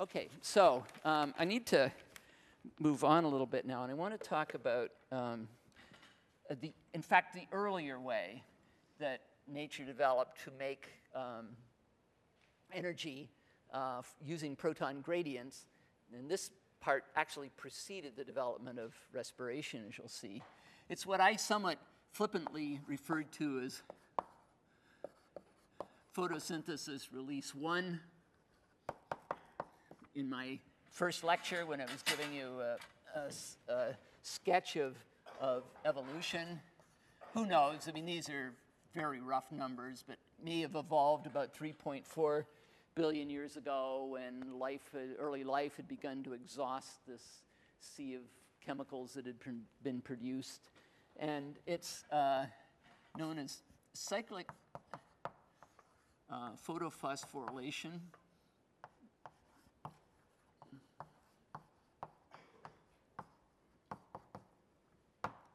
Okay, so um, I need to move on a little bit now, and I want to talk about, um, uh, the, in fact, the earlier way that nature developed to make um, energy uh, using proton gradients. And this part actually preceded the development of respiration, as you'll see. It's what I somewhat flippantly referred to as photosynthesis release one in my first lecture when I was giving you a, a, a sketch of, of evolution. Who knows? I mean, these are very rough numbers, but may have evolved about 3.4 billion years ago when life, early life had begun to exhaust this sea of chemicals that had been produced. And it's uh, known as cyclic uh, photophosphorylation.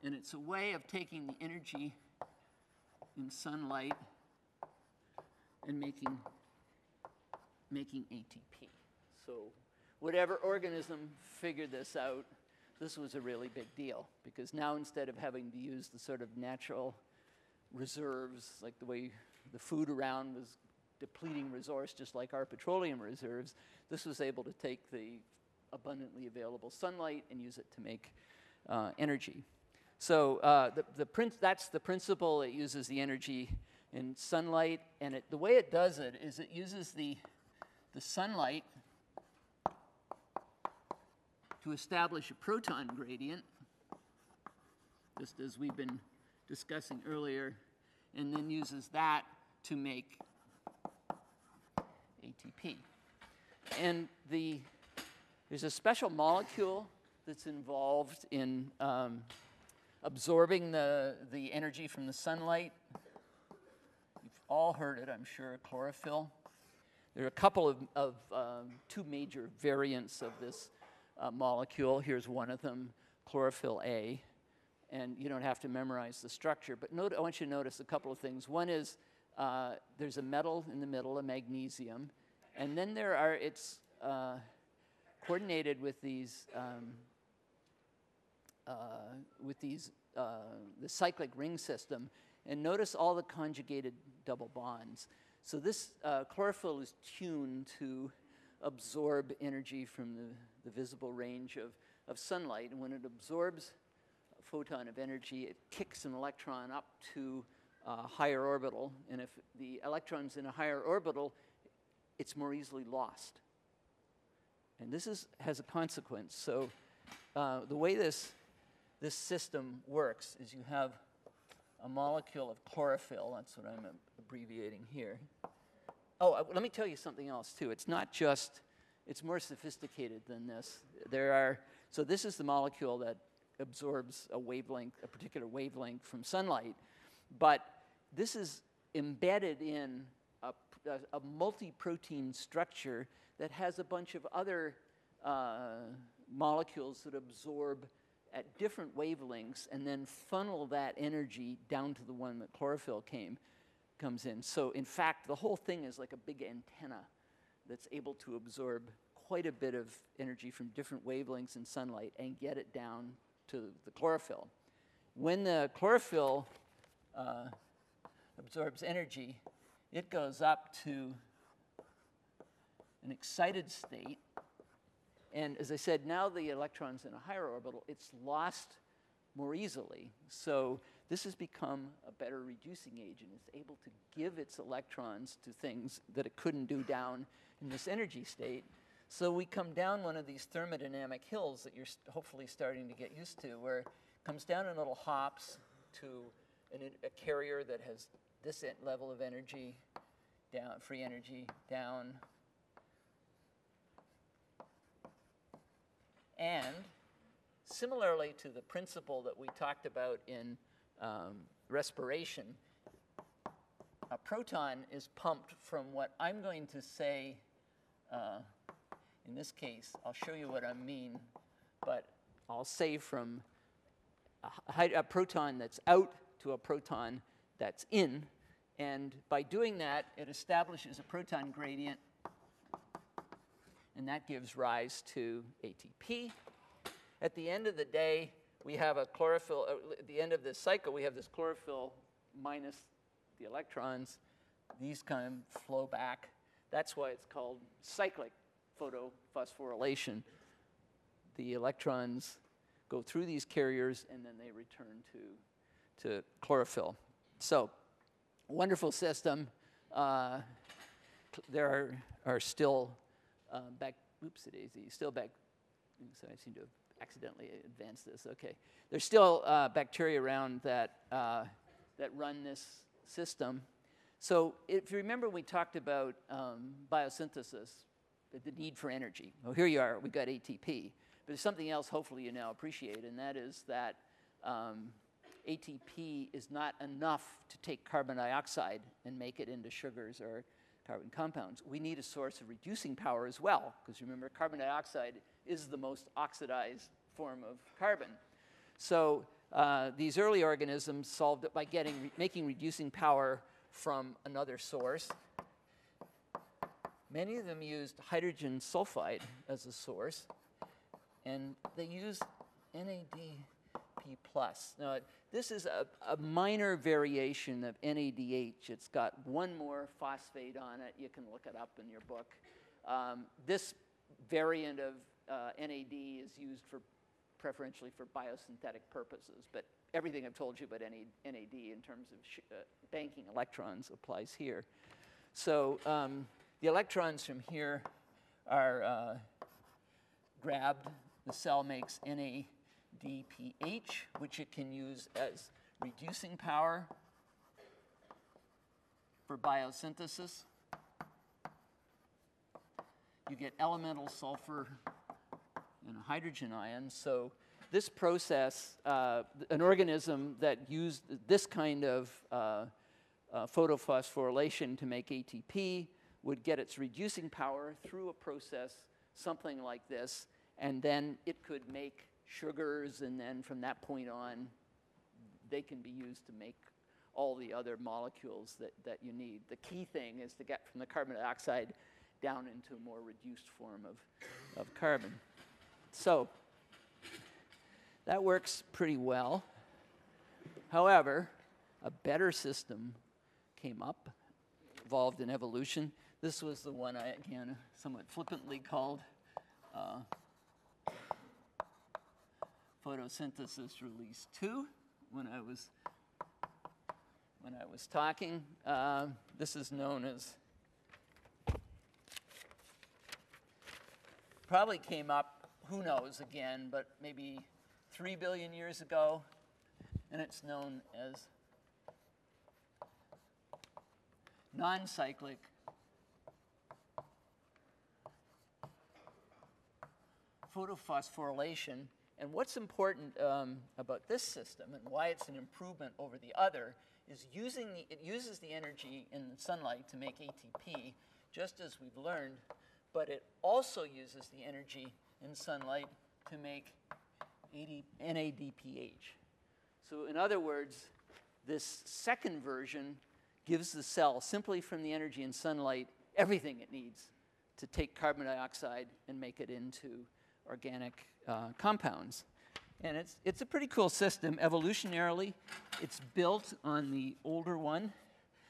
And it's a way of taking the energy in sunlight and making, making ATP. So whatever organism figured this out, this was a really big deal because now instead of having to use the sort of natural reserves, like the way the food around was depleting resource just like our petroleum reserves, this was able to take the abundantly available sunlight and use it to make uh, energy. So uh, the, the that's the principle. It uses the energy in sunlight, and it, the way it does it is it uses the, the sunlight to establish a proton gradient, just as we've been discussing earlier, and then uses that to make ATP. And the, there's a special molecule that's involved in um, absorbing the, the energy from the sunlight. You've all heard it, I'm sure, chlorophyll. There are a couple of, of um, two major variants of this uh, molecule. Here's one of them, chlorophyll A. And you don't have to memorize the structure, but note, I want you to notice a couple of things. One is uh, there's a metal in the middle, a magnesium, and then there are, it's uh, coordinated with these um, uh, with these, uh, the cyclic ring system. And notice all the conjugated double bonds. So this uh, chlorophyll is tuned to absorb energy from the, the visible range of, of sunlight. And when it absorbs a photon of energy, it kicks an electron up to a higher orbital. And if the electron's in a higher orbital, it's more easily lost. And this is, has a consequence. So uh, the way this this system works is you have a molecule of chlorophyll, that's what I'm abbreviating here. Oh, uh, let me tell you something else too. It's not just, it's more sophisticated than this. There are, so this is the molecule that absorbs a wavelength, a particular wavelength from sunlight, but this is embedded in a, a, a multi-protein structure that has a bunch of other uh, molecules that absorb at different wavelengths and then funnel that energy down to the one that chlorophyll came, comes in. So, in fact, the whole thing is like a big antenna that's able to absorb quite a bit of energy from different wavelengths in sunlight and get it down to the chlorophyll. When the chlorophyll uh, absorbs energy, it goes up to an excited state and as I said, now the electron's in a higher orbital, it's lost more easily. So this has become a better reducing agent. It's able to give its electrons to things that it couldn't do down in this energy state. So we come down one of these thermodynamic hills that you're hopefully starting to get used to, where it comes down in little hops to an, a carrier that has this level of energy, down, free energy, down, And similarly to the principle that we talked about in um, respiration, a proton is pumped from what I'm going to say, uh, in this case, I'll show you what I mean, but I'll say from a, a proton that's out to a proton that's in. And by doing that, it establishes a proton gradient and that gives rise to ATP. At the end of the day, we have a chlorophyll, uh, at the end of this cycle, we have this chlorophyll minus the electrons. These kind of flow back. That's why it's called cyclic photophosphorylation. The electrons go through these carriers and then they return to, to chlorophyll. So, wonderful system. Uh, there are, are still um, back, oops, daisy, still back, so I seem to have accidentally advanced this. Okay. There's still uh, bacteria around that, uh, that run this system. So if you remember, we talked about um, biosynthesis, the, need for energy. Well, here you are, we've got ATP. But there's something else hopefully you now appreciate, and that is that um, ATP is not enough to take carbon dioxide and make it into sugars or carbon compounds. We need a source of reducing power as well, because remember, carbon dioxide is the most oxidized form of carbon. So uh, these early organisms solved it by getting, making reducing power from another source. Many of them used hydrogen sulfide as a source, and they used NADP+. Now, this is a, a, minor variation of NADH. It's got one more phosphate on it. You can look it up in your book. Um, this variant of uh, NAD is used for preferentially for biosynthetic purposes, but everything I've told you about NAD in terms of uh, banking electrons applies here. So um, the electrons from here are uh, grabbed. The cell makes NAD DPH, which it can use as reducing power for biosynthesis. You get elemental sulfur and hydrogen ion. So this process, uh, an organism that used this kind of uh, uh, photophosphorylation to make ATP would get its reducing power through a process something like this, and then it could make sugars, and then from that point on, they can be used to make all the other molecules that, that you need. The key thing is to get from the carbon dioxide down into a more reduced form of, of carbon. So, that works pretty well. However, a better system came up, evolved in evolution. This was the one I, again, somewhat flippantly called uh, photosynthesis release 2 when I was when I was talking. Uh, this is known as probably came up, who knows again, but maybe three billion years ago, and it's known as non-cyclic photophosphorylation and what's important um, about this system and why it's an improvement over the other is using the, it uses the energy in sunlight to make ATP, just as we've learned, but it also uses the energy in sunlight to make AD, NADPH. So in other words, this second version gives the cell, simply from the energy in sunlight, everything it needs to take carbon dioxide and make it into organic uh, compounds. And it's, it's a pretty cool system. Evolutionarily, it's built on the older one,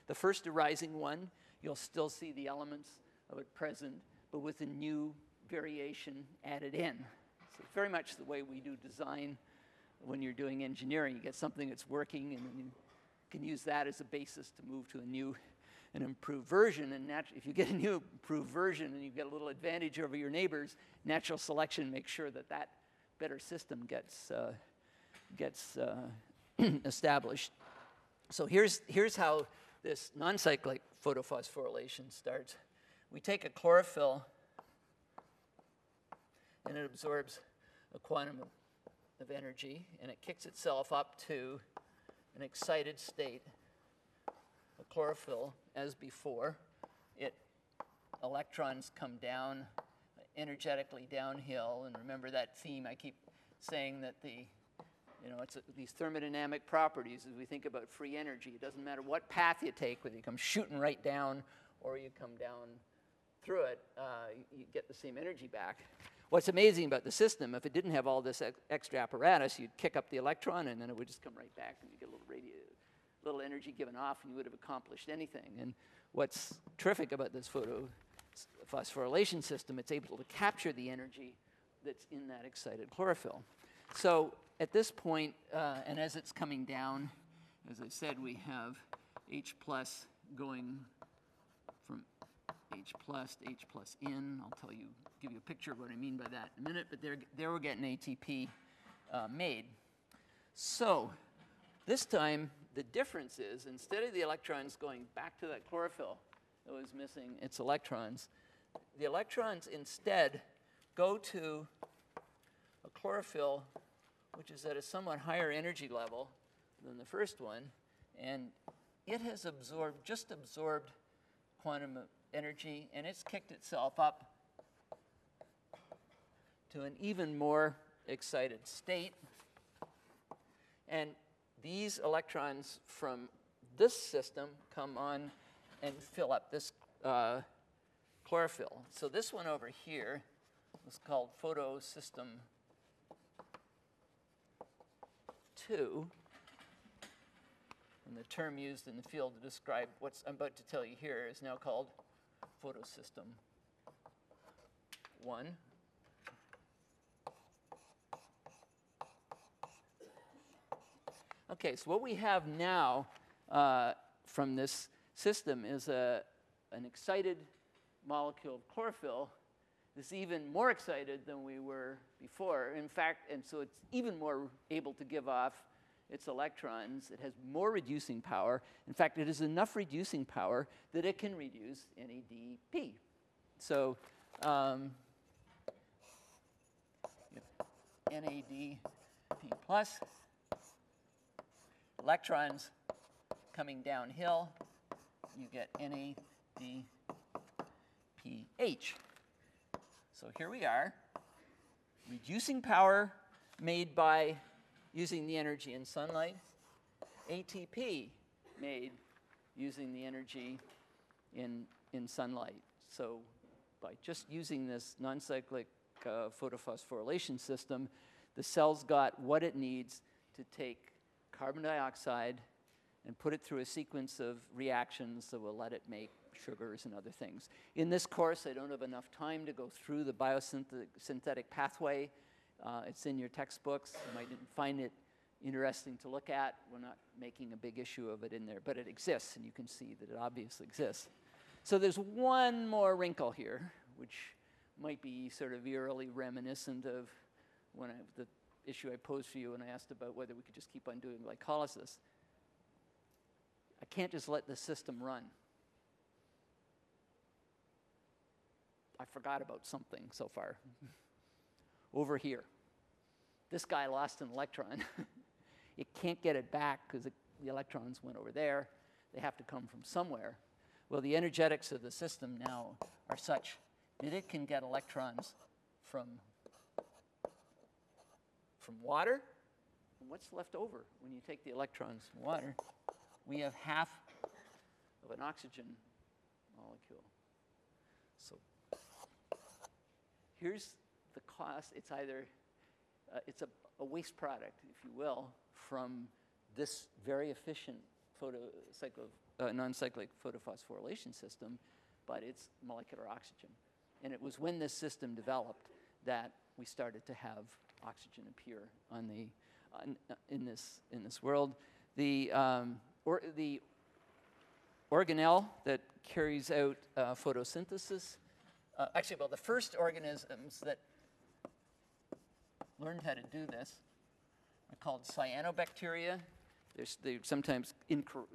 the first arising one. You'll still see the elements of it present, but with a new variation added in. So very much the way we do design when you're doing engineering. You get something that's working, and then you can use that as a basis to move to a new an improved version. And nat- if you get a new improved version and you get a little advantage over your neighbors, natural selection makes sure that that better system gets, uh, gets uh, established. So here's, here's how this non cyclic photophosphorylation starts. We take a chlorophyll and it absorbs a quantum of, of energy and it kicks itself up to an excited state a chlorophyll as before. It electrons come down energetically downhill, and remember that theme I keep saying that the you know, it's a, these thermodynamic properties as we think about free energy. It doesn't matter what path you take, whether you come shooting right down or you come down through it, uh, you, get the same energy back. What's amazing about the system, if it didn't have all this ex- extra apparatus, you'd kick up the electron and then it would just come right back and you get a little radio, little energy given off and you would have accomplished anything. And what's terrific about this photo phosphorylation system, it's able to capture the energy that's in that excited chlorophyll. So at this point, uh, and as it's coming down, as I said, we have H plus going from H plus to H plus in. I'll tell you, give you a picture of what I mean by that in a minute, but there, there we're getting ATP uh, made. So this time, the difference is instead of the electrons going back to that chlorophyll that was missing its electrons, the electrons instead go to a chlorophyll which is at a somewhat higher energy level than the first one, and it has absorbed, just absorbed quantum energy, and it's kicked itself up to an even more excited state. And these electrons from this system come on and fill up this uh, chlorophyll. So this one over here is called photosystem 2. And the term used in the field to describe what I'm about to tell you here is now called photosystem 1. Okay, so what we have now uh, from this system is a, an excited molecule of chlorophyll that's even more excited than we were before. In fact, and so it's even more able to give off its electrons. It has more reducing power. In fact, it has enough reducing power that it can reduce NADP. So um, NADP plus electrons coming downhill, you get NADPH. So here we are, reducing power made by using the energy in sunlight, ATP made using the energy in, in sunlight. So by just using this non-cyclic uh, photophosphorylation system, the cell's got what it needs to take carbon dioxide and put it through a sequence of reactions that will let it make sugars and other things. In this course, I don't have enough time to go through the biosynthetic pathway. Uh, it's in your textbooks. You might find it interesting to look at. We're not making a big issue of it in there, but it exists, and you can see that it obviously exists. So there's one more wrinkle here, which might be sort of eerily reminiscent of when I, the issue I posed for you and I asked about whether we could just keep on doing glycolysis. I can't just let the system run. I forgot about something so far. Over here. This guy lost an electron. it can't get it back because the electrons went over there. They have to come from somewhere. Well, the energetics of the system now are such that it can get electrons from, from water. And what's left over when you take the electrons from water? We have half of an oxygen molecule. So here's the cost. It's either, uh, it's a, a, waste product, if you will, from this very efficient photo, uh, non-cyclic photophosphorylation system, but it's molecular oxygen. And it was when this system developed that we started to have oxygen appear on the, on, in, this, in this world. The, um, or, the organelle that carries out uh, photosynthesis uh, actually, well, the first organisms that learned how to do this are called cyanobacteria. They're, they're sometimes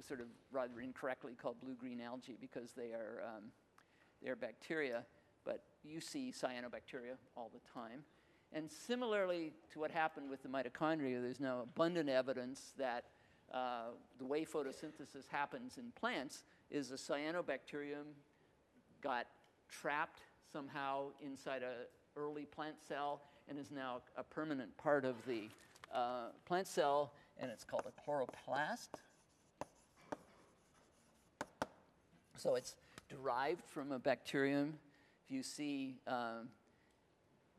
sort of rather incorrectly called blue-green algae because they are um, they're bacteria, but you see cyanobacteria all the time. And similarly to what happened with the mitochondria, there's now abundant evidence that uh, the way photosynthesis happens in plants is a cyanobacterium got trapped somehow inside an early plant cell and is now a permanent part of the uh, plant cell, and it's called a chloroplast. So it's derived from a bacterium if you see um,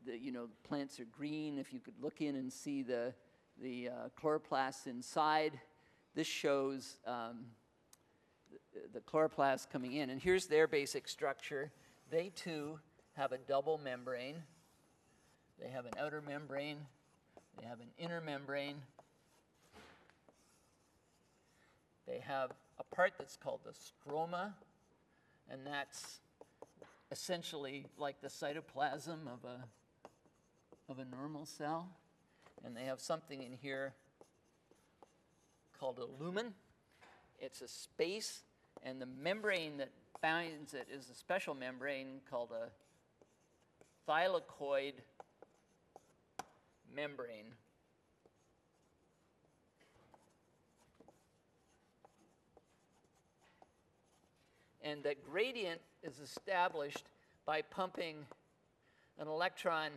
the, you know, plants are green, if you could look in and see the, the uh, chloroplasts inside, this shows um, the, the chloroplasts coming in. And here's their basic structure. They too have a double membrane. They have an outer membrane, they have an inner membrane. They have a part that's called the stroma, and that's essentially like the cytoplasm of a, of a normal cell. And they have something in here called a lumen. It's a space, and the membrane that binds it is a special membrane called a thylakoid membrane. And that gradient is established by pumping an electron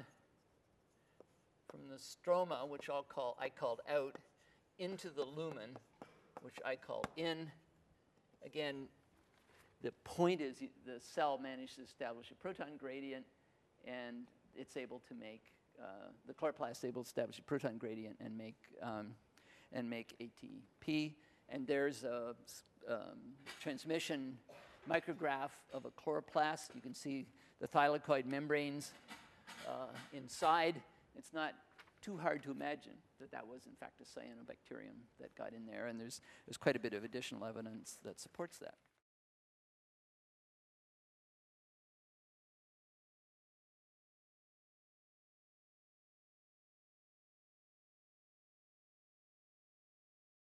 from the stroma, which I'll call, I called out, into the lumen, which I called in. Again, the point is the cell managed to establish a proton gradient, and it's able to make uh, the chloroplast able to establish a proton gradient and make um, and make ATP. And there's a um, transmission micrograph of a chloroplast. You can see the thylakoid membranes uh, inside. It's not too hard to imagine that that was in fact a cyanobacterium that got in there, and there's there's quite a bit of additional evidence that supports that.